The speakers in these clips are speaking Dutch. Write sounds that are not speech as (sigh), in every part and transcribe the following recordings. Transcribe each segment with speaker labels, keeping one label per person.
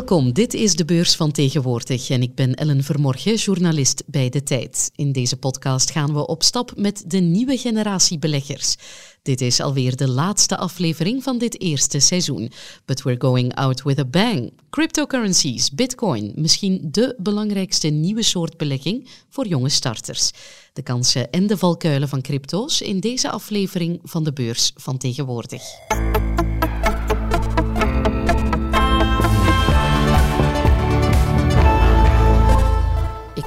Speaker 1: Welkom, dit is de beurs van tegenwoordig en ik ben Ellen Vermorgen, journalist bij De Tijd. In deze podcast gaan we op stap met de nieuwe generatie beleggers. Dit is alweer de laatste aflevering van dit eerste seizoen. But we're going out with a bang. Cryptocurrencies, bitcoin, misschien de belangrijkste nieuwe soort belegging voor jonge starters. De kansen en de valkuilen van crypto's in deze aflevering van de beurs van tegenwoordig.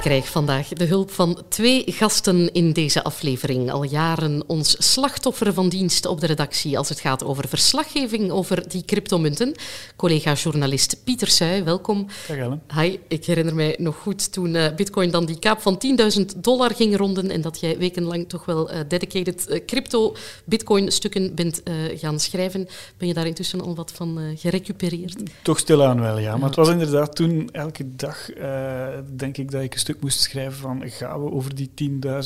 Speaker 1: Krijg vandaag de hulp van twee gasten in deze aflevering. Al jaren ons slachtoffer van dienst op de redactie als het gaat over verslaggeving over die cryptomunten. Collega-journalist Pieter Suij, welkom.
Speaker 2: Dag
Speaker 1: Hi, ik herinner mij nog goed toen uh, Bitcoin dan die kaap van 10.000 dollar ging ronden en dat jij wekenlang toch wel uh, dedicated uh, crypto-Bitcoin-stukken bent gaan schrijven. Ben je daar intussen al wat van gerecupereerd?
Speaker 2: Toch stilaan wel, ja. Maar het was inderdaad toen elke dag, denk ik, dat ik een stuk moest schrijven van gaan we over die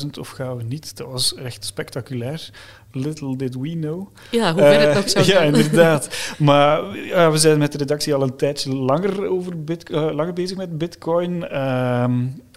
Speaker 2: 10.000 of gaan we niet. Dat was echt spectaculair. Little did we know.
Speaker 1: Ja, hoe ver het nog zou (laughs)
Speaker 2: gaan. Ja, inderdaad. Maar we zijn met de redactie al een tijdje langer, over bit, langer bezig met bitcoin. Uh,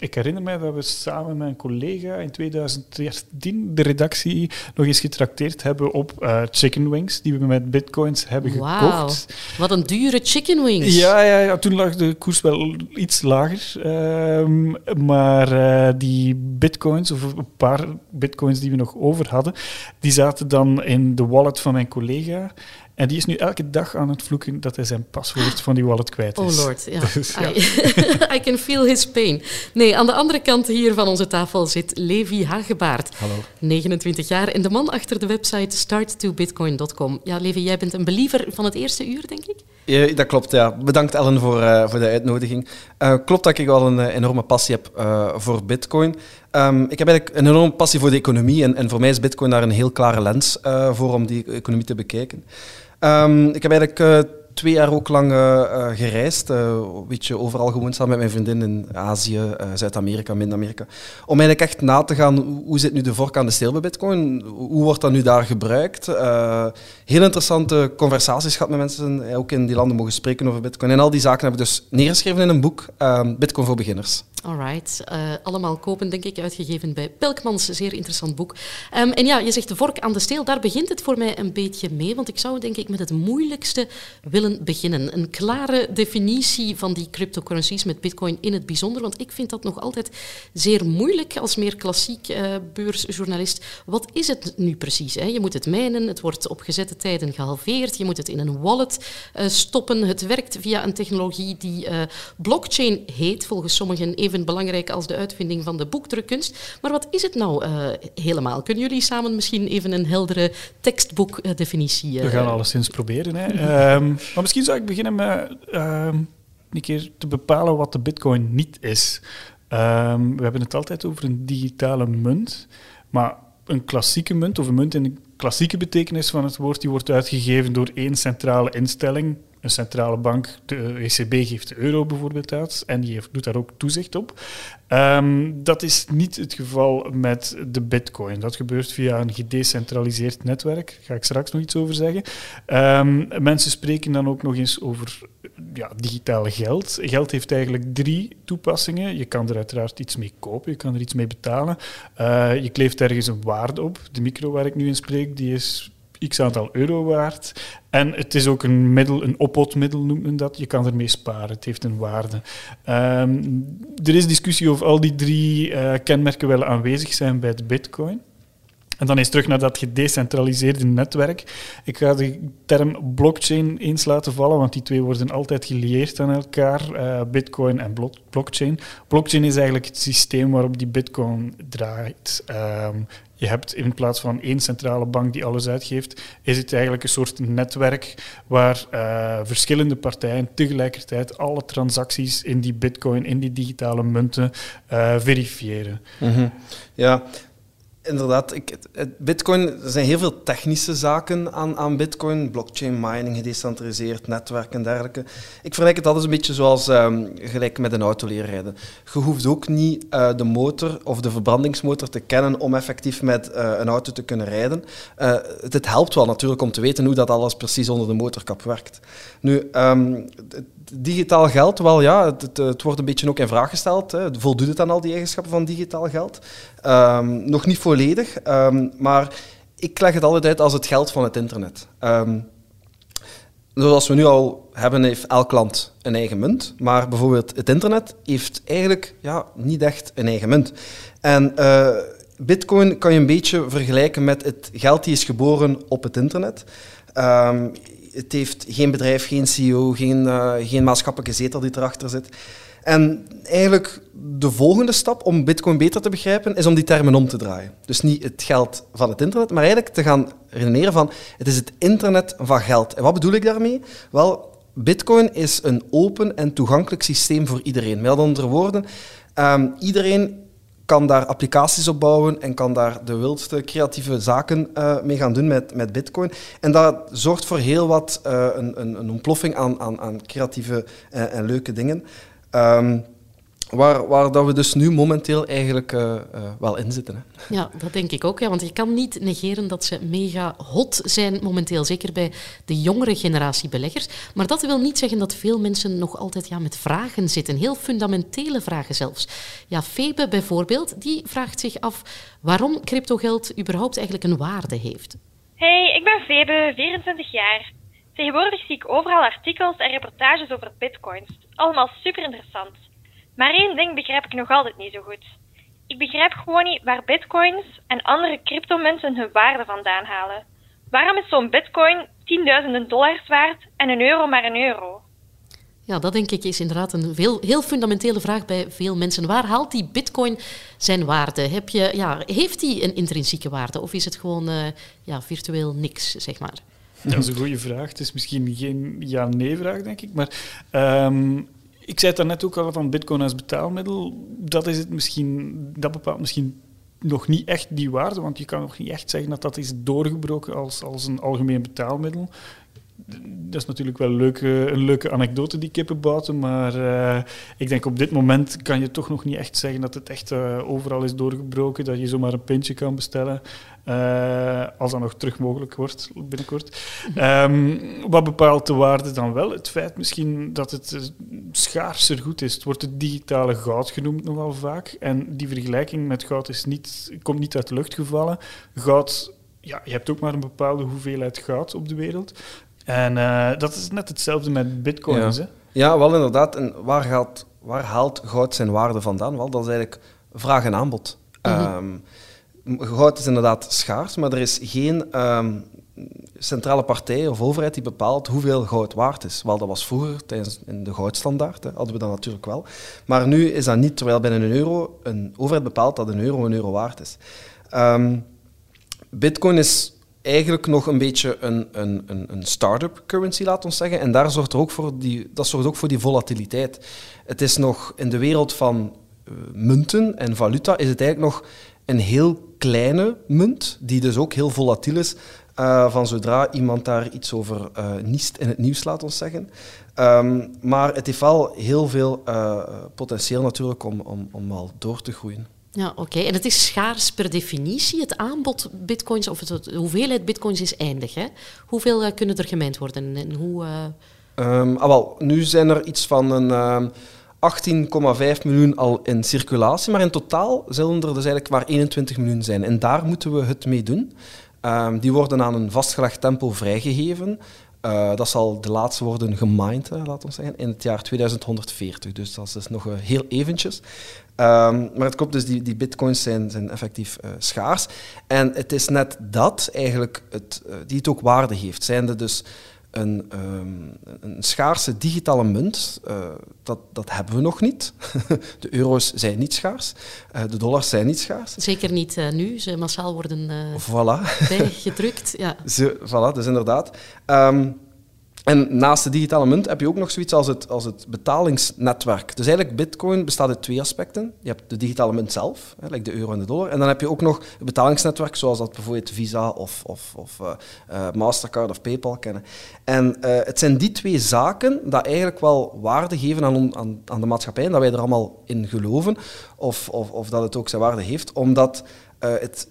Speaker 2: ik herinner mij dat we samen met een collega in 2013 de redactie nog eens getrakteerd hebben op uh, chicken wings, die we met bitcoins hebben wow, gekocht.
Speaker 1: Wat een dure chicken wings.
Speaker 2: Ja, ja, ja, toen lag de koers wel iets lager. Ehm, maar uh, die bitcoins, of een paar bitcoins die we nog over hadden, die zaten dan in de wallet van mijn collega. En die is nu elke dag aan het vloeken dat hij zijn paswoord van die wallet kwijt
Speaker 1: is. Oh lord, ja. (laughs) Dus, ja. I, (laughs) I, can feel his pain. Nee, aan de andere kant hier van onze tafel zit Levi Hagebaard.
Speaker 2: Hallo.
Speaker 1: 29 jaar en de man achter de website starttobitcoin.com. Ja, Levi, jij bent een believer van het eerste uur, denk ik?
Speaker 3: Ja, dat klopt, ja. Bedankt Ellen voor, uh, voor de uitnodiging. Uh, klopt dat ik al een uh, enorme passie heb voor bitcoin. Um, ik heb eigenlijk een enorme passie voor de economie en, en voor mij is bitcoin daar een heel klare lens voor om die economie te bekijken. Um, ik heb eigenlijk uh, twee jaar ook lang uh, gereisd. Een beetje overal gewoond samen met mijn vriendin in Azië, Zuid-Amerika, Midden-Amerika. Om eigenlijk echt na te gaan, hoe zit nu de vork aan de steel bij Bitcoin? Hoe wordt dat nu daar gebruikt? heel interessante conversaties gehad met mensen, ook in die landen mogen spreken over Bitcoin. En al die zaken heb ik dus neergeschreven in een boek, ehm, Bitcoin voor beginners.
Speaker 1: Alright. Uh, allemaal kopen, denk ik, uitgegeven bij Pelkmans. Zeer interessant boek. Um, en ja, je zegt de vork aan de steel. Daar begint het voor mij een beetje mee. Want ik zou, denk ik, met het moeilijkste willen beginnen. Een klare definitie van die cryptocurrencies, met bitcoin in het bijzonder. Want ik vind dat nog altijd zeer moeilijk als meer klassiek uh, beursjournalist. Wat is het nu precies? Hè? Je moet het mijnen, het wordt op gezette tijden gehalveerd. Je moet het in een wallet uh, stoppen. Het werkt via een technologie die blockchain heet, volgens sommigen even belangrijk als de uitvinding van de boekdrukkunst. Maar wat is het nou uh, helemaal? Kunnen jullie samen misschien even een heldere tekstboekdefinitie...
Speaker 2: Uh, We gaan alleszins proberen. Hè. um, (laughs) maar misschien zou ik beginnen met um, een keer te bepalen wat de bitcoin niet is. Um, we hebben het altijd over een digitale munt, maar een klassieke munt, of een munt in de klassieke betekenis van het woord, die wordt uitgegeven door één centrale instelling, een centrale bank, de ECB geeft de euro bijvoorbeeld uit en die heeft, doet daar ook toezicht op. Um, dat is niet het geval met de bitcoin. Dat gebeurt via een gedecentraliseerd netwerk. Daar ga ik straks nog iets over zeggen. Um, mensen spreken dan ook nog eens over ja, digitale geld. Geld heeft eigenlijk drie toepassingen. Je kan er uiteraard iets mee kopen, je kan er iets mee betalen. Uh, je kleeft ergens een waarde op. De micro waar ik nu in spreek, die is x aantal euro waard. En het is ook een middel, een oppotmiddel noemt men dat. Je kan ermee sparen, het heeft een waarde. Um, er is discussie of al die drie uh, kenmerken wel aanwezig zijn bij de bitcoin. En dan eens terug naar dat gedecentraliseerde netwerk. Ik ga de term blockchain eens laten vallen, want die twee worden altijd gelieerd aan elkaar. Uh, bitcoin en blockchain. Blockchain is eigenlijk het systeem waarop die bitcoin draait. Um, je hebt in plaats van één centrale bank die alles uitgeeft, is het eigenlijk een soort netwerk waar uh, verschillende partijen tegelijkertijd alle transacties in die bitcoin, in die digitale munten uh, verifiëren.
Speaker 3: -hmm. Ja, Inderdaad, ik, Bitcoin, er zijn heel veel technische zaken aan, aan Bitcoin. Blockchain mining, gedecentraliseerd, netwerk en dergelijke. Ik vergelijk het altijd een beetje zoals um, gelijk met een auto leren rijden. Je hoeft ook niet uh, de motor of de verbrandingsmotor te kennen om effectief met uh, een auto te kunnen rijden. Uh, het, helpt wel natuurlijk om te weten hoe dat alles precies onder de motorkap werkt. Nu, um, digitaal geld, wel ja, het, het, wordt een beetje ook in vraag gesteld. Hè. Voldoet het aan al die eigenschappen van digitaal geld? Um, nog niet volledig, um, maar ik leg het altijd uit als het geld van het internet. Um, zoals we nu al hebben, heeft elk land een eigen munt. Maar bijvoorbeeld het internet heeft eigenlijk ja, niet echt een eigen munt. En uh, bitcoin kan je een beetje vergelijken met het geld die is geboren op het internet. Het heeft geen bedrijf, geen CEO, geen, uh, geen maatschappelijke zetel die erachter zit. En eigenlijk de volgende stap om Bitcoin beter te begrijpen is om die termen om te draaien. Dus niet het geld van het internet, maar eigenlijk te gaan redeneren van het is het internet van geld. En wat bedoel ik daarmee? Wel, Bitcoin is een open en toegankelijk systeem voor iedereen. Met andere woorden, um, iedereen kan daar applicaties op bouwen en kan daar de wildste creatieve zaken uh, mee gaan doen met, met Bitcoin. En dat zorgt voor heel wat uh, een, een, een, ontploffing aan, aan, aan creatieve uh, en leuke dingen. Um, waar, waar dat we dus nu momenteel eigenlijk uh, uh, wel in zitten. Hè.
Speaker 1: Ja, dat denk ik ook. Ja, want je kan niet negeren dat ze mega hot zijn momenteel. Zeker bij de jongere generatie beleggers. Maar dat wil niet zeggen dat veel mensen nog altijd ja, met vragen zitten. Heel fundamentele vragen zelfs. Ja, Febe bijvoorbeeld, die vraagt zich af waarom cryptogeld überhaupt eigenlijk een waarde heeft.
Speaker 4: Hey, ik ben Febe, 24 jaar. Tegenwoordig zie ik overal artikels en reportages over bitcoins. Allemaal super interessant. Maar één ding begrijp ik nog altijd niet zo goed. Ik begrijp gewoon niet waar bitcoins en andere cryptomunten hun waarde vandaan halen. Waarom is zo'n bitcoin tienduizenden dollars waard en een euro maar een euro?
Speaker 1: Ja, dat denk ik is inderdaad een veel, heel fundamentele vraag bij veel mensen. Waar haalt die bitcoin zijn waarde? Heb je, ja, heeft die een intrinsieke waarde of is het gewoon uh, ja, virtueel niks, zeg maar?
Speaker 2: Dat is een goede vraag. Het is misschien geen ja-nee-vraag, denk ik. Maar um, ik zei het net ook al van bitcoin als betaalmiddel. Dat, is het misschien, dat bepaalt misschien nog niet echt die waarde, want je kan nog niet echt zeggen dat dat is doorgebroken als, als een algemeen betaalmiddel dat is natuurlijk wel een leuke, een leuke anekdote, die kippenbouten. Maar uh, ik denk op dit moment kan je toch nog niet echt zeggen dat het echt uh, overal is doorgebroken. Dat je zomaar een pintje kan bestellen. Als dat nog terug mogelijk wordt binnenkort. Um, wat bepaalt de waarde dan wel? Het feit misschien dat het schaarser goed is. Het wordt het digitale goud genoemd nogal vaak. En die vergelijking met goud is niet, komt niet uit de lucht gevallen. Goud ja, je hebt ook maar een bepaalde hoeveelheid goud op de wereld. En uh, dat is net hetzelfde met bitcoins.
Speaker 3: Ja, ja wel inderdaad. En waar, gaat, waar haalt goud zijn waarde vandaan? Wel, dat is eigenlijk vraag en aanbod. Mm -hmm. um, goud is inderdaad schaars, maar er is geen um, centrale partij of overheid die bepaalt hoeveel goud waard is. Wel, dat was vroeger, tijdens in de goudstandaard, hè, hadden we dat natuurlijk wel. Maar nu is dat niet, terwijl binnen een euro een overheid bepaalt dat een euro een euro waard is. Um, Bitcoin is eigenlijk nog een beetje een, een, een, een start-up currency, laat ons zeggen. En daar zorgt er ook voor die, dat zorgt ook voor die volatiliteit. Het is nog in de wereld van uh, munten en valuta is het eigenlijk nog een heel kleine munt, die dus ook heel volatiel is. Uh, van zodra iemand daar iets over uh, niest in het nieuws, laat ons zeggen. Um, maar het heeft wel heel veel potentieel natuurlijk om, om, om al door te groeien.
Speaker 1: Ja, oké. En het is schaars per definitie. Het aanbod bitcoins, of het, de hoeveelheid bitcoins is eindig. Hè? Hoeveel uh, kunnen er gemijnd worden en hoe...
Speaker 3: Uh... Um, ah, wel, nu zijn er iets van een... Um, 18,5 miljoen al in circulatie, maar in totaal zullen er dus eigenlijk maar 21 miljoen zijn. En daar moeten we het mee doen. Um, die worden aan een vastgelegd tempo vrijgegeven. Uh, dat zal de laatste worden gemined, laten we zeggen, in het jaar 2140. Dus dat is dus nog uh, heel eventjes. Um, maar het komt dus, die, die bitcoins zijn, zijn effectief schaars. En het is net dat eigenlijk het, die het ook waarde heeft. Zijnde dus een, um, een schaarse digitale munt, uh, dat, dat hebben we nog niet. (laughs) de euro's zijn niet schaars, uh, de dollars zijn niet schaars.
Speaker 1: Zeker niet uh, nu, ze massaal worden
Speaker 3: voilà.
Speaker 1: bijgedrukt. ja. (laughs)
Speaker 3: Ze, voilà, dus inderdaad. Um, En naast de digitale munt heb je ook nog zoiets als het, als het betalingsnetwerk. Dus eigenlijk, bitcoin bestaat uit twee aspecten. Je hebt de digitale munt zelf, hè, de euro en de dollar. En dan heb je ook nog het betalingsnetwerk, zoals dat bijvoorbeeld Visa of, of, of uh, uh, Mastercard of PayPal kennen. En uh, het zijn die twee zaken dat eigenlijk wel waarde geven aan, aan, aan de maatschappij en dat wij er allemaal in geloven. Of, of, of dat het ook zijn waarde heeft, omdat het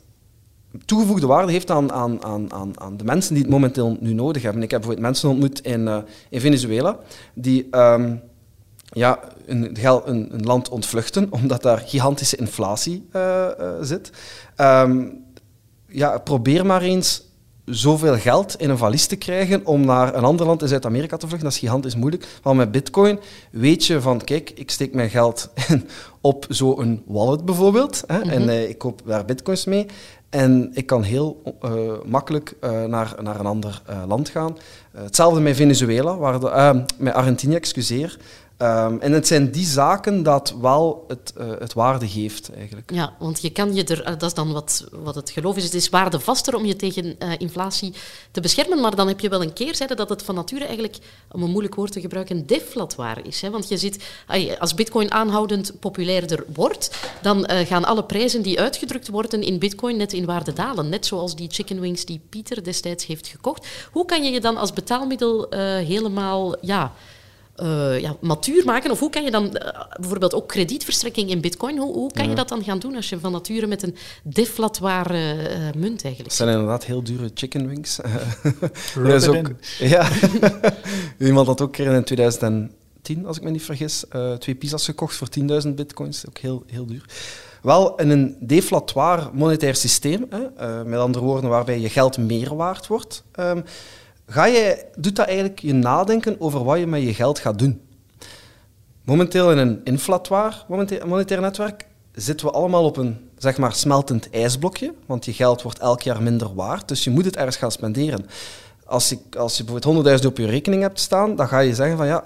Speaker 3: toegevoegde waarde heeft aan, aan, aan, aan de mensen die het momenteel nu nodig hebben. Ik heb bijvoorbeeld mensen ontmoet in, uh, in Venezuela die um, ja, een, een, een, land ontvluchten (laughs) omdat daar gigantische inflatie uh, uh, zit. Um, ja, probeer maar eens zoveel geld in een valies te krijgen om naar een ander land in Zuid-Amerika te vluchten. Dat is gigantisch moeilijk. Maar met bitcoin weet je van, kijk, ik steek mijn geld (laughs) op zo'n wallet bijvoorbeeld. Hè, mm -hmm. En ik koop daar bitcoins mee. En ik kan heel uh, makkelijk uh, naar, naar een ander uh, land gaan. hetzelfde met Venezuela, waar de, met Argentinië, excuseer. Um, en het zijn die zaken dat wel het, uh, het waarde geeft, eigenlijk.
Speaker 1: Ja, want je kan je er, dat is dan wat, wat het geloof is, het is waardevaster om je tegen uh, inflatie te beschermen, maar dan heb je wel een keerzijde dat het van nature eigenlijk, om een moeilijk woord te gebruiken, deflatoir is. Hè? Want je ziet, als bitcoin aanhoudend populairder wordt, dan gaan alle prijzen die uitgedrukt worden in bitcoin net in waarde dalen. Net zoals die chicken wings die Pieter destijds heeft gekocht. Hoe kan je je dan als betaalmiddel helemaal... Ja, uh, ja, matuur maken? Of hoe kan je dan uh, bijvoorbeeld ook kredietverstrekking in bitcoin, hoe, hoe kan ja. je dat dan gaan doen als je van nature met een deflatoire uh, munt eigenlijk
Speaker 3: Dat zijn inderdaad heel dure chicken wings. (laughs) er is ook, ja, (laughs) iemand had ook in 2010, als ik me niet vergis, twee pizza's gekocht voor 10.000 bitcoins. Ook heel, heel duur. Wel, in een deflatoire monetair systeem, hè, met andere woorden waarbij je geld meer waard wordt, um, ga je, doet dat eigenlijk je nadenken over wat je met je geld gaat doen. Momenteel in een inflatoire monetair netwerk zitten we allemaal op een zeg maar, smeltend ijsblokje, want je geld wordt elk jaar minder waard, dus je moet het ergens gaan spenderen. Als, ik, als je bijvoorbeeld 100.000 op je rekening hebt staan, dan ga je zeggen van ja,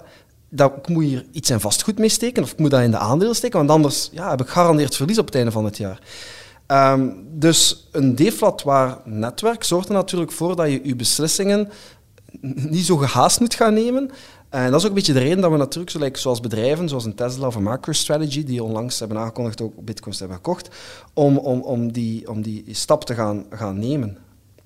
Speaker 3: dat, ik moet hier iets in vastgoed mee steken, of ik moet dat in de aandelen steken, want anders ja, heb ik garandeerd verlies op het einde van het jaar. Um, dus een deflatoire netwerk zorgt er natuurlijk voor dat je je beslissingen niet zo gehaast moet gaan nemen. En dat is ook een beetje de reden dat we natuurlijk, zoals bedrijven, zoals een Tesla of een MicroStrategy, die onlangs hebben aangekondigd ook bitcoins hebben gekocht, om, om, om, die, om die stap te gaan, gaan nemen.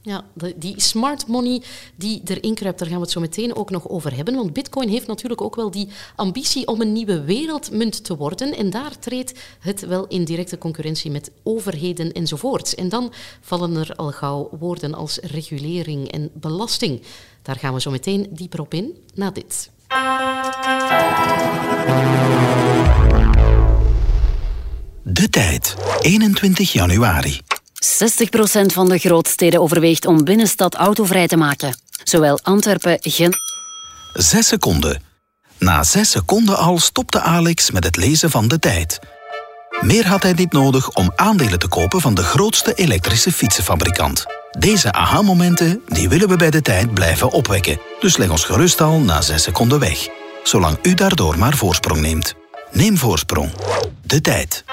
Speaker 1: Ja, die smart money die erin kruipt, daar gaan we het zo meteen ook nog over hebben. Want Bitcoin heeft natuurlijk ook wel die ambitie om een nieuwe wereldmunt te worden. En daar treedt het wel in directe concurrentie met overheden enzovoorts. En dan vallen er al gauw woorden als regulering en belasting. Daar gaan we zo meteen dieper op in na dit.
Speaker 5: De tijd, 21 januari.
Speaker 6: 60% van de grootsteden overweegt om binnenstad autovrij te maken. Zowel Antwerpen, Gent...
Speaker 5: Zes seconden. Na zes seconden al stopte Alex met het lezen van de tijd. Meer had hij niet nodig om aandelen te kopen van de grootste elektrische fietsenfabrikant. Deze aha-momenten die willen we bij de tijd blijven opwekken. Dus leg ons gerust al na 6 seconden weg. Zolang u daardoor maar voorsprong neemt. Neem voorsprong. De tijd.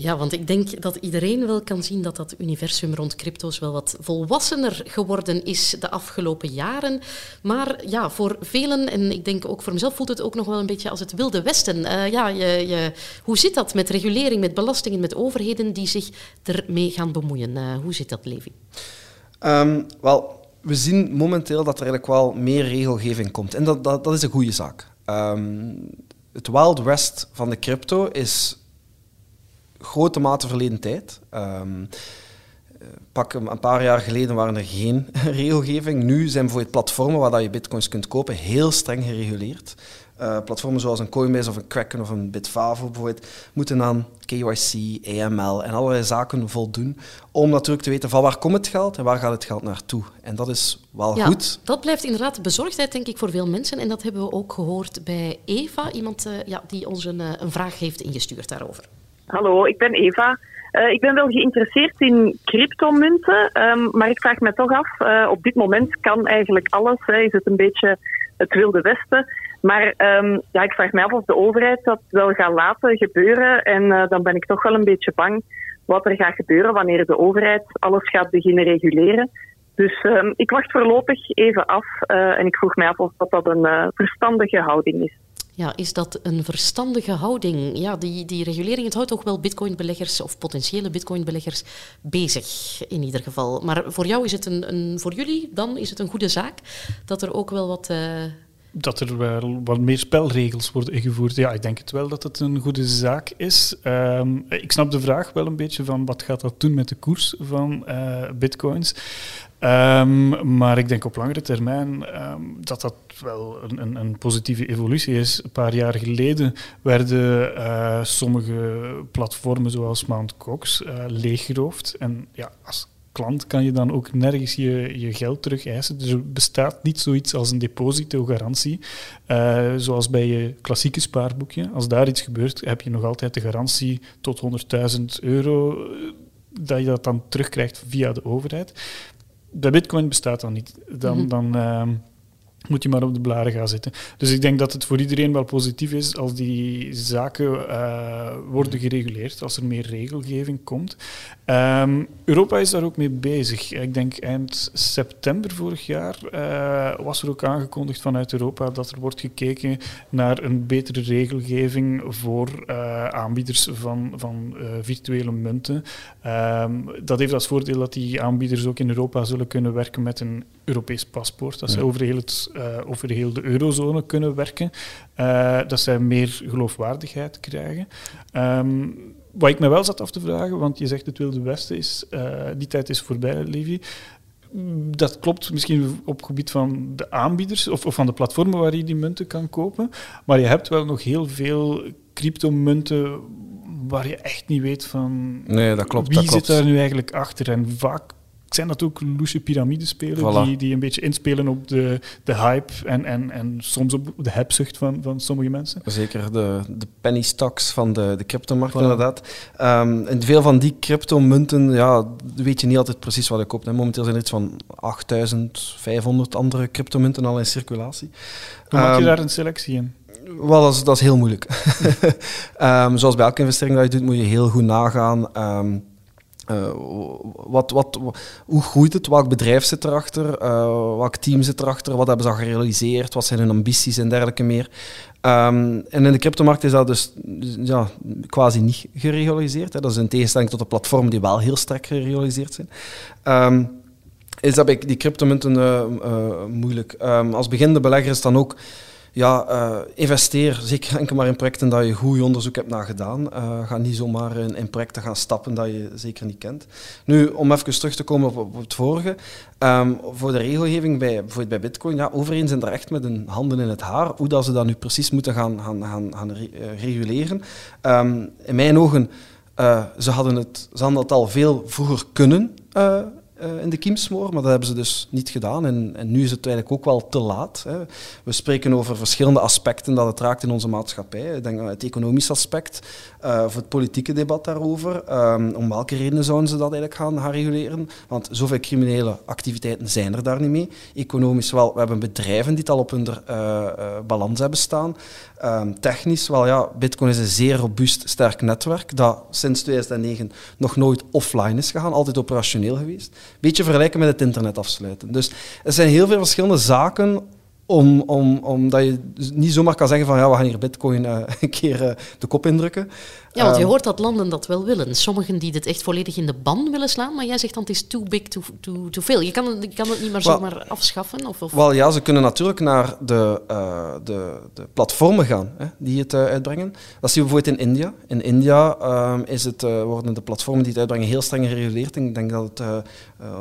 Speaker 1: Ja, want ik denk dat iedereen wel kan zien dat dat universum rond crypto's wel wat volwassener geworden is de afgelopen jaren. Maar ja, voor velen, en ik denk ook voor mezelf, voelt het ook nog wel een beetje als het wilde westen. Uh, ja, je, je, hoe zit dat met regulering, met belastingen, met overheden die zich ermee gaan bemoeien? Uh, hoe zit dat, Levi?
Speaker 3: Um, wel, we zien momenteel dat er eigenlijk wel meer regelgeving komt. En dat, dat, dat is een goede zaak. Um, het Wild West van de crypto is grote mate verleden tijd. Um, pak een paar jaar geleden waren er geen (laughs) regelgeving. Nu zijn bijvoorbeeld platformen waar je bitcoins kunt kopen heel streng gereguleerd. Uh, platformen zoals een Coinbase of een Kraken of een Bitfavo bijvoorbeeld moeten aan KYC, AML en allerlei zaken voldoen om natuurlijk te weten van waar komt het geld en waar gaat het geld naartoe. En dat is wel
Speaker 1: ja,
Speaker 3: goed.
Speaker 1: Dat blijft inderdaad de bezorgdheid denk ik voor veel mensen en dat hebben we ook gehoord bij Eva, iemand uh, ja, die ons een, een vraag heeft ingestuurd daarover.
Speaker 7: Hallo, ik ben Eva. Uh, ik ben wel geïnteresseerd in cryptomunten, um, maar ik vraag me toch af, uh, op dit moment kan eigenlijk alles. Is het een beetje het wilde westen. Maar um, ja, ik vraag me af of de overheid dat wel gaat laten gebeuren. En uh, dan ben ik toch wel een beetje bang wat er gaat gebeuren wanneer de overheid alles gaat beginnen reguleren. Dus ehm, ik wacht voorlopig even af eh, en ik vroeg mij af of dat, dat een verstandige houding is.
Speaker 1: Ja, is dat een verstandige houding? Ja, die, die regulering, het houdt toch wel bitcoinbeleggers of potentiële bitcoinbeleggers bezig, in ieder geval. Maar voor jou is het een, een voor jullie dan is het een goede zaak dat er ook wel wat... Uh...
Speaker 2: Dat er wel wat meer spelregels worden ingevoerd. Ja, ik denk het wel dat het een goede zaak is. Um, ik snap de vraag wel een beetje van wat gaat dat doen met de koers van uh, bitcoins. Um, maar ik denk op langere termijn um, dat dat wel een, een, een, positieve evolutie is. Een paar jaar geleden werden uh, sommige platformen zoals Mt. Gox uh, leeggeroofd. En ja, als klant kan je dan ook nergens je, je geld terug eisen. Dus er bestaat niet zoiets als een depositogarantie, uh, zoals bij je klassieke spaarboekje. Als daar iets gebeurt, heb je nog altijd de garantie tot 100.000 euro dat je dat dan terugkrijgt via de overheid bij Bitcoin bestaat dat niet. Dan, -hmm. dan uh, moet je maar op de blaren gaan zitten. Dus ik denk dat het voor iedereen wel positief is als die zaken uh, worden gereguleerd, als er meer regelgeving komt. Um, Europa is daar ook mee bezig. Ik denk eind september vorig jaar uh, was er ook aangekondigd vanuit Europa dat er wordt gekeken naar een betere regelgeving voor uh, aanbieders van, van virtuele munten. Um, dat heeft als voordeel dat die aanbieders ook in Europa zullen kunnen werken met een Europees paspoort. Dat ze over heel, het, uh, over heel de eurozone kunnen werken. Uh, dat zij meer geloofwaardigheid krijgen. Um, wat ik me wel zat af te vragen, want je zegt het Wilde Westen is, uh, die tijd is voorbij, Levi. Dat klopt misschien op het gebied van de aanbieders of, of van de platformen waar je die munten kan kopen. Maar je hebt wel nog heel veel cryptomunten waar je echt niet weet van
Speaker 3: nee, dat klopt,
Speaker 2: wie
Speaker 3: dat
Speaker 2: zit
Speaker 3: klopt.
Speaker 2: daar nu eigenlijk achter. En vaak zijn dat ook loesje piramidespelen
Speaker 3: Voilà.
Speaker 2: die, die een beetje inspelen op de, de hype en, en, en soms op de hebzucht van, van sommige mensen.
Speaker 3: Zeker de, de penny stocks van de, de cryptomarkt,
Speaker 2: Voilà.
Speaker 3: inderdaad. Um, en veel van die cryptomunten, ja, weet je niet altijd precies wat je koopt. Hè. Momenteel zijn er iets van 8500 andere cryptomunten al in circulatie.
Speaker 2: Hoe maak je
Speaker 3: Um,
Speaker 2: daar een selectie in?
Speaker 3: Wel, dat is, dat is heel moeilijk. Um, (laughs) zoals bij elke investering dat je doet, moet je heel goed nagaan. Uh, wat, wat, hoe groeit het? Welk bedrijf zit erachter? Uh, welk team zit erachter? Wat hebben ze al gerealiseerd? Wat zijn hun ambities en dergelijke meer? Um, en in de cryptomarkt is dat dus ja, quasi niet gerealiseerd. Hè. Dat is in tegenstelling tot de platformen die wel heel sterk gerealiseerd zijn. Um, is dat bij die cryptomunten uh, moeilijk. Um, als beginnende belegger is dan ook ja, uh, investeer zeker enkel maar in projecten dat je goed onderzoek hebt naar gedaan. Uh, ga niet zomaar in, in, projecten gaan stappen dat je zeker niet kent. Nu, om even terug te komen op, het vorige. Um, voor de regelgeving bij, bijvoorbeeld bij Bitcoin, ja, overeen zijn er echt met hun handen in het haar hoe dat ze dat nu precies moeten gaan, gaan, gaan, uh, reguleren. Um, in mijn ogen, ze, hadden het, ze hadden het al veel vroeger kunnen uh, in de kiem smoren, maar dat hebben ze dus niet gedaan. En, en, nu is het eigenlijk ook wel te laat. Hè. We spreken over verschillende aspecten dat het raakt in onze maatschappij. Ik denk aan het economisch aspect, uh, of het politieke debat daarover. Um, om welke redenen zouden ze dat eigenlijk gaan, reguleren? Want zoveel criminele activiteiten zijn er daar niet mee. Economisch wel, we hebben bedrijven die het al op hun uh, uh, balans hebben staan. Um, technisch, wel ja, Bitcoin is een zeer robuust, sterk netwerk dat sinds 2009 nog nooit offline is gegaan, altijd operationeel geweest. Beetje vergelijken met het internet afsluiten. Dus er zijn heel veel verschillende zaken om, om, omdat je niet zomaar kan zeggen van ja, we gaan hier bitcoin uh, (laughs) een keer uh, de kop indrukken.
Speaker 1: Ja, want je hoort dat landen dat wel willen. Sommigen die dit echt volledig in de ban willen slaan, maar jij zegt dan het is too big, too, too, too veel. Je kan, je kan het niet maar
Speaker 3: well,
Speaker 1: zomaar afschaffen? Of, of?
Speaker 3: Wel ja, ze kunnen natuurlijk naar de, uh, de, de platformen gaan hè, die het uitbrengen. Dat zien we bijvoorbeeld in India. In India is het, worden de platformen die het uitbrengen heel streng gereguleerd. Ik denk dat het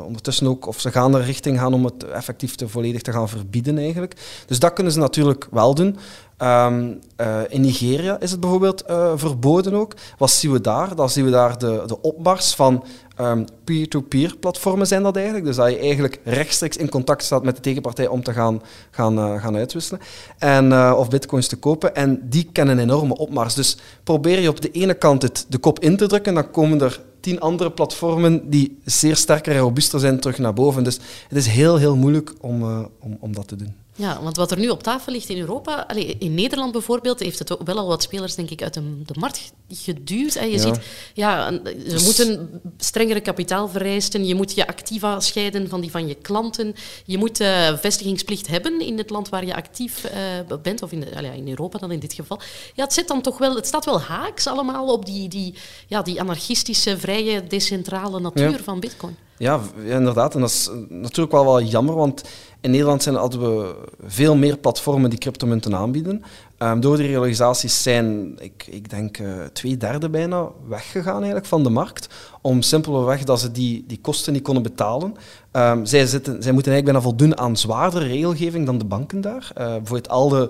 Speaker 3: ondertussen ook, of ze gaan er richting gaan om het effectief te volledig te gaan verbieden eigenlijk. Dus dat kunnen ze natuurlijk wel doen. Um, uh, in Nigeria is het bijvoorbeeld uh, verboden ook. Wat zien we daar? Dan zien we daar de, de opmars van um, peer-to-peer platformen zijn dat eigenlijk. Dus dat je eigenlijk rechtstreeks in contact staat met de tegenpartij om te gaan, gaan, uh, gaan uitwisselen. En, of bitcoins te kopen. En die kennen een enorme opmars. Dus probeer je op de ene kant het, de kop in te drukken, dan komen er tien andere platformen die zeer sterker en robuuster zijn terug naar boven. Dus het is heel, heel moeilijk om, om, om dat te doen.
Speaker 1: Ja, want wat er nu op tafel ligt in Europa, allez, in Nederland bijvoorbeeld, heeft het wel al wat spelers denk ik uit de, de markt geduwd. En je
Speaker 3: Ja.
Speaker 1: ziet, ja, ze
Speaker 3: Dus-
Speaker 1: moeten strengere kapitaalvereisten, je moet je activa scheiden van die van je klanten, je moet eh, vestigingsplicht hebben in het land waar je actief eh, bent, of in, de, in Europa dan in dit geval. Ja, het, zit dan toch wel, het staat wel haaks allemaal op die, die, ja, die anarchistische, vrije, decentrale natuur
Speaker 3: Ja.
Speaker 1: van bitcoin.
Speaker 3: Ja, inderdaad. En dat is natuurlijk wel wel jammer, want in Nederland zijn, we veel meer platformen die cryptomunten aanbieden. Ehm, door die realisaties zijn, ik, ik denk, eh, twee derde bijna weggegaan eigenlijk van de markt. Om simpelweg dat ze die, die kosten niet konden betalen. Ehm, zij, zitten, zij moeten eigenlijk bijna voldoen aan zwaardere regelgeving dan de banken daar. Bijvoorbeeld al de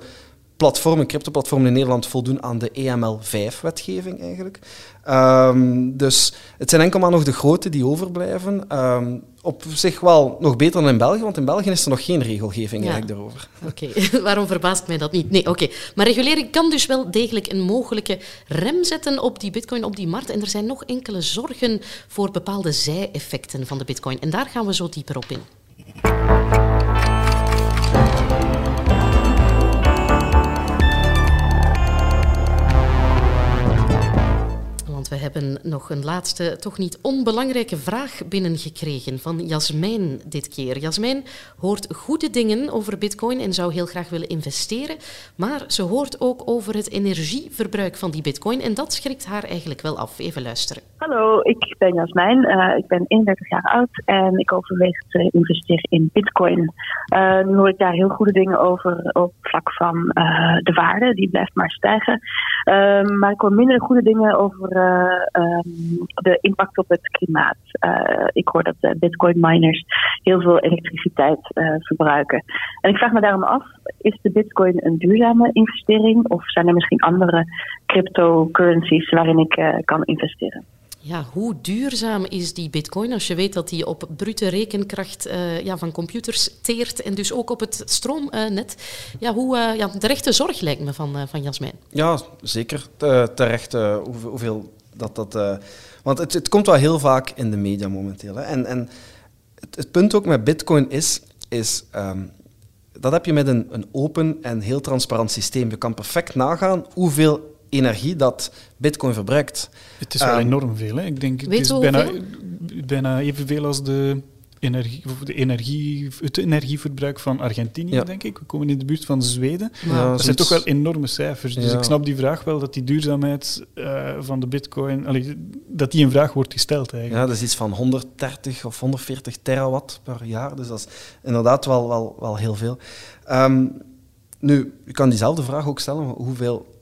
Speaker 3: platformen, cryptoplatformen in Nederland voldoen aan de E EML5-wetgeving eigenlijk. Ehm, dus het zijn enkel maar nog de grote die overblijven. Ehm, op zich wel nog beter dan in België, want in België is er nog geen regelgeving
Speaker 1: Ja.
Speaker 3: eigenlijk daarover.
Speaker 1: Oké, (laughs) waarom verbaast mij dat niet? Nee, oké. Maar regulering kan dus wel degelijk een mogelijke rem zetten op die bitcoin, op die markt. En er zijn nog enkele zorgen voor bepaalde zijeffecten van de bitcoin. En daar gaan we zo dieper op in. We hebben nog een laatste, toch niet onbelangrijke vraag binnengekregen van Jasmijn dit keer. Jasmijn hoort goede dingen over bitcoin en zou heel graag willen investeren, maar ze hoort ook over het energieverbruik van die bitcoin en dat schrikt haar eigenlijk wel af. Even luisteren.
Speaker 8: Hallo, ik ben Jasmijn. Eh, ik ben 31 jaar oud en ik overweeg te investeren in bitcoin. Eh, nu hoor ik daar heel goede dingen over op vlak van eh, de waarde. Die blijft maar stijgen. Maar ik hoor minder goede dingen over eh, ehm, de impact op het klimaat. Eh, ik hoor dat de bitcoin miners heel veel elektriciteit eh, verbruiken. En ik vraag me daarom af, is de bitcoin een duurzame investering? Of zijn er misschien andere cryptocurrencies waarin ik eh, kan investeren?
Speaker 1: Ja, hoe duurzaam is die bitcoin als je weet dat die op brute rekenkracht eh, ja, van computers teert en dus ook op het stroomnet? ja, hoe, eh, ja, de rechte zorg lijkt me van, eh, van Jasmijn.
Speaker 3: Ja, zeker. Te- terecht eh, hoeveel dat dat... eh, want het, het komt wel heel vaak in de media momenteel. Hè. En, en het, het punt ook met bitcoin is... is ehm, dat heb je met een, een open en heel transparant systeem. Je kan perfect nagaan hoeveel energie dat bitcoin verbruikt.
Speaker 2: Het is wel
Speaker 3: Ehm,
Speaker 2: enorm veel. Hè. Ik denk, het is bijna, bijna evenveel als de energie, de energie, het energieverbruik van Argentinië,
Speaker 3: Ja.
Speaker 2: denk ik. We komen in de buurt van Zweden.
Speaker 3: Ja,
Speaker 2: dat zijn toch wel enorme cijfers. Dus
Speaker 3: Ja.
Speaker 2: ik snap die vraag wel, dat die duurzaamheid eh, van de bitcoin, allee, dat die in vraag wordt gesteld eigenlijk.
Speaker 3: Ja, dat is iets van 130 of 140 terawatt per jaar. Dus dat is inderdaad wel, wel, wel heel veel. Ehm, nu, je kan diezelfde vraag ook stellen. Hoeveel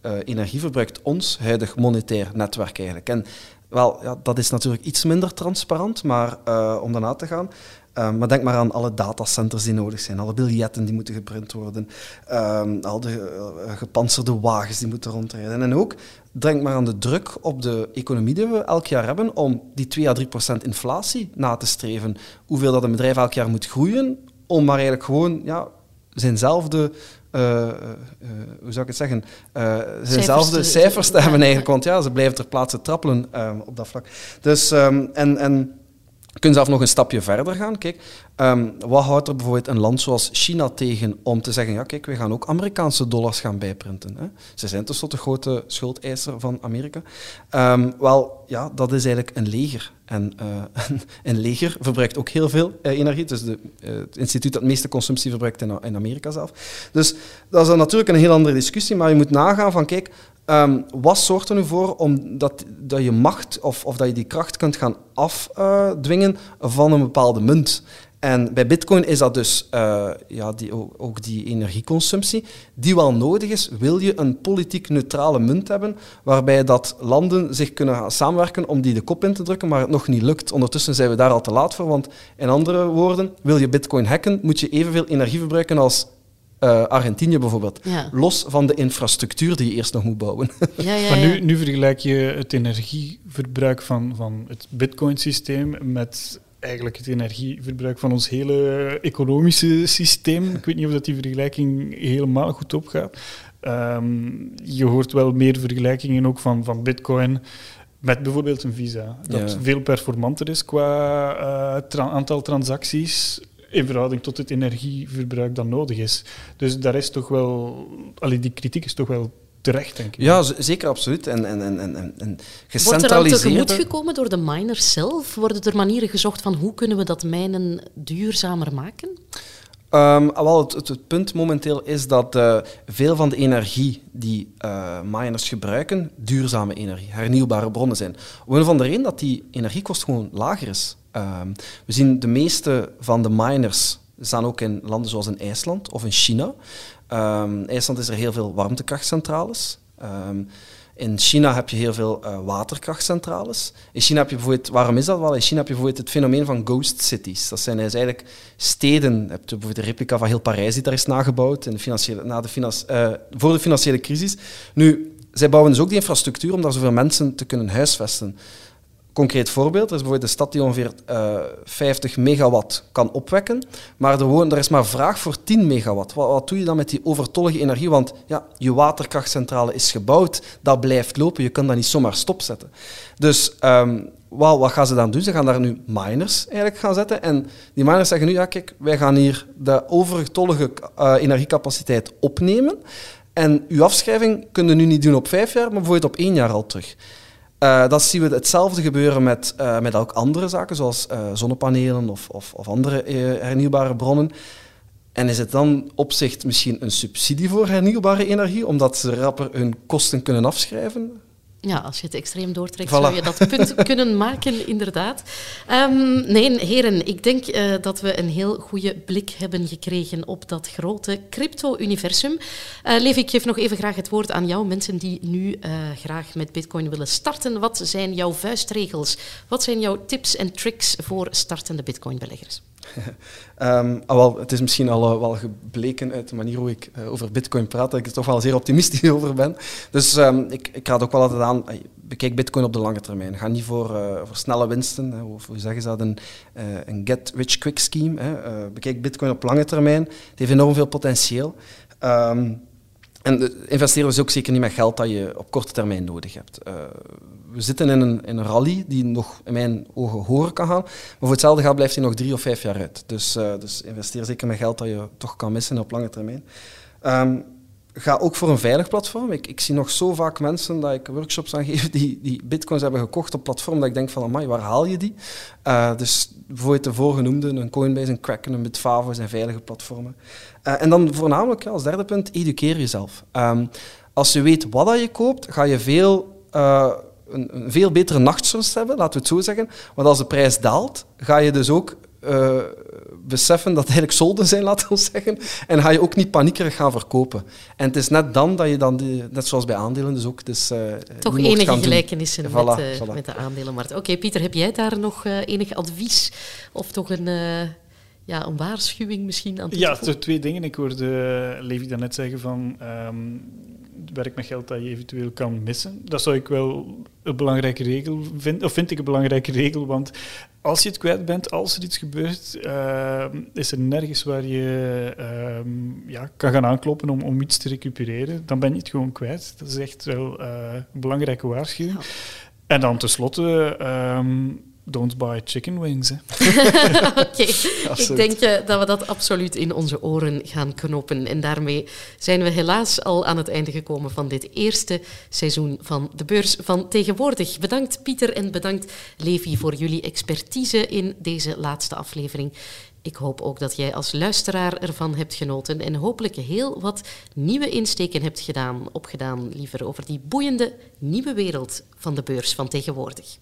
Speaker 3: eh, energie verbruikt ons huidig monetair netwerk eigenlijk? En wel, ja, dat is natuurlijk iets minder transparant, maar eh, om daarna te gaan. Ehm, maar denk maar aan alle datacenters die nodig zijn, alle biljetten die moeten geprint worden, ehm, al de eh, gepantserde wagens die moeten rondrijden. En ook, denk maar aan de druk op de economie die we elk jaar hebben om die 2 à 3 procent inflatie na te streven. Hoeveel dat een bedrijf elk jaar moet groeien om maar eigenlijk gewoon ja, zijnzelfde... eh, eh, hoe zou ik het zeggen? eh zijnzelfde cijfers te hebben eigenlijk. Want ja, ze blijven ter plaatse trappelen ehm, op dat vlak. Dus, ehm, en, en je kunt zelf nog een stapje verder gaan. Kijk, ehm, wat houdt er bijvoorbeeld een land zoals China tegen om te zeggen, ja kijk, we gaan ook Amerikaanse dollars gaan bijprinten. Hè? Ze zijn tenslotte de grote schuldeiser van Amerika. Ehm, wel, ja, dat is eigenlijk een leger. En eh, (laughs) een leger verbruikt ook heel veel eh, energie. Het is de, eh, het instituut dat de meeste consumptie verbruikt in, in Amerika zelf. Dus dat is dan natuurlijk een heel andere discussie, maar je moet nagaan van, kijk, Ehm, wat zorgt er nu voor om dat, dat je macht of, of dat je die kracht kunt gaan afdwingen van een bepaalde munt? En bij Bitcoin is dat dus eh, ja, die, ook, ook die energieconsumptie, die wel nodig is. Wil je een politiek neutrale munt hebben, waarbij dat landen zich kunnen gaan samenwerken om die de kop in te drukken, maar het nog niet lukt. Ondertussen zijn we daar al te laat voor, want in andere woorden, wil je Bitcoin hacken, moet je evenveel energie verbruiken als eh, Argentinië bijvoorbeeld.
Speaker 1: Ja.
Speaker 3: Los van de infrastructuur die je eerst nog moet bouwen.
Speaker 1: Ja, ja,
Speaker 2: Maar nu, nu vergelijk je het energieverbruik van, van het bitcoin-systeem met eigenlijk het energieverbruik van ons hele economische systeem. Ik weet niet of dat die vergelijking helemaal goed opgaat. Ehm, je hoort wel meer vergelijkingen ook van, van bitcoin met bijvoorbeeld een visa. Dat
Speaker 3: Ja.
Speaker 2: veel performanter is qua eh, tra- aantal transacties in verhouding tot het energieverbruik dat nodig is. Dus daar is toch wel... Allee, die kritiek is toch wel terecht, denk ik.
Speaker 3: Ja, zeker absoluut. En, en, en, en, en-
Speaker 1: Wordt er
Speaker 3: gecentraliseerde...
Speaker 1: tegemoet gekomen door de miners zelf? Worden er manieren gezocht van hoe kunnen we dat mijnen duurzamer maken?
Speaker 3: Ehm, wel, het, het, het punt momenteel is dat eh, veel van de energie die eh, miners gebruiken, duurzame energie, hernieuwbare bronnen zijn. Omwille van de reden dat die energiekost gewoon lager is. Ehm, we zien de meeste van de miners staan ook in landen zoals in IJsland of in China. Ehm, in IJsland is er heel veel warmtekrachtcentrales. Ehm, in China heb je heel veel eh, waterkrachtcentrales. In China heb je bijvoorbeeld, waarom is dat wel? In China heb je bijvoorbeeld het fenomeen van ghost cities. Dat zijn dus eigenlijk steden. Je hebt bijvoorbeeld de replica van heel Parijs die daar is nagebouwd in na de eh, voor de financiële crisis. Nu, zij bouwen dus ook die infrastructuur om daar zoveel mensen te kunnen huisvesten. Concreet voorbeeld, er is bijvoorbeeld een stad die ongeveer eh, 50 megawatt kan opwekken, maar er, woont, er is maar vraag voor 10 megawatt. Wat, wat doe je dan met die overtollige energie? Want ja, je waterkrachtcentrale is gebouwd, dat blijft lopen, je kan dat niet zomaar stopzetten. Dus ehm, wel, wat gaan ze dan doen? Ze gaan daar nu miners eigenlijk gaan zetten. En die miners zeggen nu, ja kijk, wij gaan hier de overtollige eh, energiecapaciteit opnemen. En uw afschrijving kunnen nu niet doen op vijf jaar, maar bijvoorbeeld op één jaar al terug. Eh, dat zien we hetzelfde gebeuren met, eh, met ook andere zaken, zoals eh, zonnepanelen of, of, of andere hernieuwbare bronnen. En is het dan op zich misschien een subsidie voor hernieuwbare energie, omdat ze rapper hun kosten kunnen afschrijven?
Speaker 1: Ja, als je het extreem doortrekt,
Speaker 3: Voilà.
Speaker 1: zou je dat punt (laughs) kunnen maken, inderdaad. Ehm, nee, heren, ik denk eh, dat we een heel goede blik hebben gekregen op dat grote crypto-universum. Levi, ik geef nog even graag het woord aan jou, mensen die nu eh, graag met Bitcoin willen starten. Wat zijn jouw vuistregels? Wat zijn jouw tips en tricks voor startende Bitcoin-beleggers? (laughs)
Speaker 3: Ah, wel, het is misschien al eh, wel gebleken uit de manier hoe ik eh, over bitcoin praat, dat ik er toch wel zeer optimistisch (laughs) over ben. Dus ehm, ik, ik raad ook wel altijd aan, ey, bekijk bitcoin op de lange termijn. Ga niet voor, eh, voor snelle winsten, of hoe zeggen ze dat, een, eh, een get-rich-quick scheme. Eh, bekijk bitcoin op lange termijn. Het heeft enorm veel potentieel. Ehm, en investeren is ook zeker niet met geld dat je op korte termijn nodig hebt. Eh, we zitten in een, in een rally die nog in mijn ogen hoger kan gaan. Maar voor hetzelfde geld blijft hij nog drie of vijf jaar uit. Dus, eh, dus investeer zeker met geld dat je toch kan missen op lange termijn. Ehm, ga ook voor een veilig platform. Ik, ik zie nog zo vaak mensen dat ik workshops aan geef die, die bitcoins hebben gekocht op platform dat ik denk van, amai, waar haal je die? Eh, dus bijvoorbeeld de voorgenoemde, een Coinbase, een Kraken, een Bitfavo zijn veilige platformen. Eh, en dan voornamelijk als derde punt, educeer jezelf. Ehm, als je weet wat dat je koopt, ga je veel, eh, een, een veel betere nachtrust hebben, laten we het zo zeggen. Want als de prijs daalt, ga je dus ook eh, beseffen dat het eigenlijk solden zijn, laten we zeggen. En ga je ook niet paniekerig gaan verkopen. En het is net dan dat je dan, die, net zoals bij aandelen, dus ook dus, eh,
Speaker 1: Toch enige gelijkenissen
Speaker 3: Voilà,
Speaker 1: met, eh,
Speaker 3: voilà.
Speaker 1: met de aandelenmarkt. Oké, Pieter, heb jij daar nog eh, enig advies of toch een, eh, ja, een waarschuwing misschien aan
Speaker 2: Ja, twee dingen. Ik hoorde Levi daarnet zeggen van ehm, werk met geld dat je eventueel kan missen. Dat zou ik wel een belangrijke regel vinden, of vind ik een belangrijke regel, want als je het kwijt bent, als er iets gebeurt, ehm, is er nergens waar je ehm, ja, kan gaan aankloppen om, om iets te recupereren. Dan ben je het gewoon kwijt. Dat is echt wel eh, een belangrijke waarschuwing.
Speaker 1: Ja.
Speaker 2: En dan tenslotte, ehm don't buy chicken wings. (laughs)
Speaker 1: Oké, ik denk eh, dat we dat absoluut in onze oren gaan knopen. En daarmee zijn we helaas al aan het einde gekomen van dit eerste seizoen van de beurs van tegenwoordig. Bedankt Pieter en bedankt Levi voor jullie expertise in deze laatste aflevering. Ik hoop ook dat jij als luisteraar ervan hebt genoten en hopelijk heel wat nieuwe insteken hebt gedaan, opgedaan liever, over die boeiende nieuwe wereld van de beurs van tegenwoordig.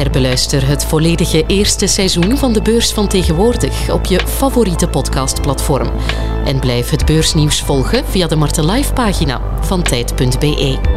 Speaker 1: Herbeluister het volledige eerste seizoen van de Beurs van Tegenwoordig op je favoriete podcastplatform. En blijf het beursnieuws volgen via de Marten Live pagina van tijd.be.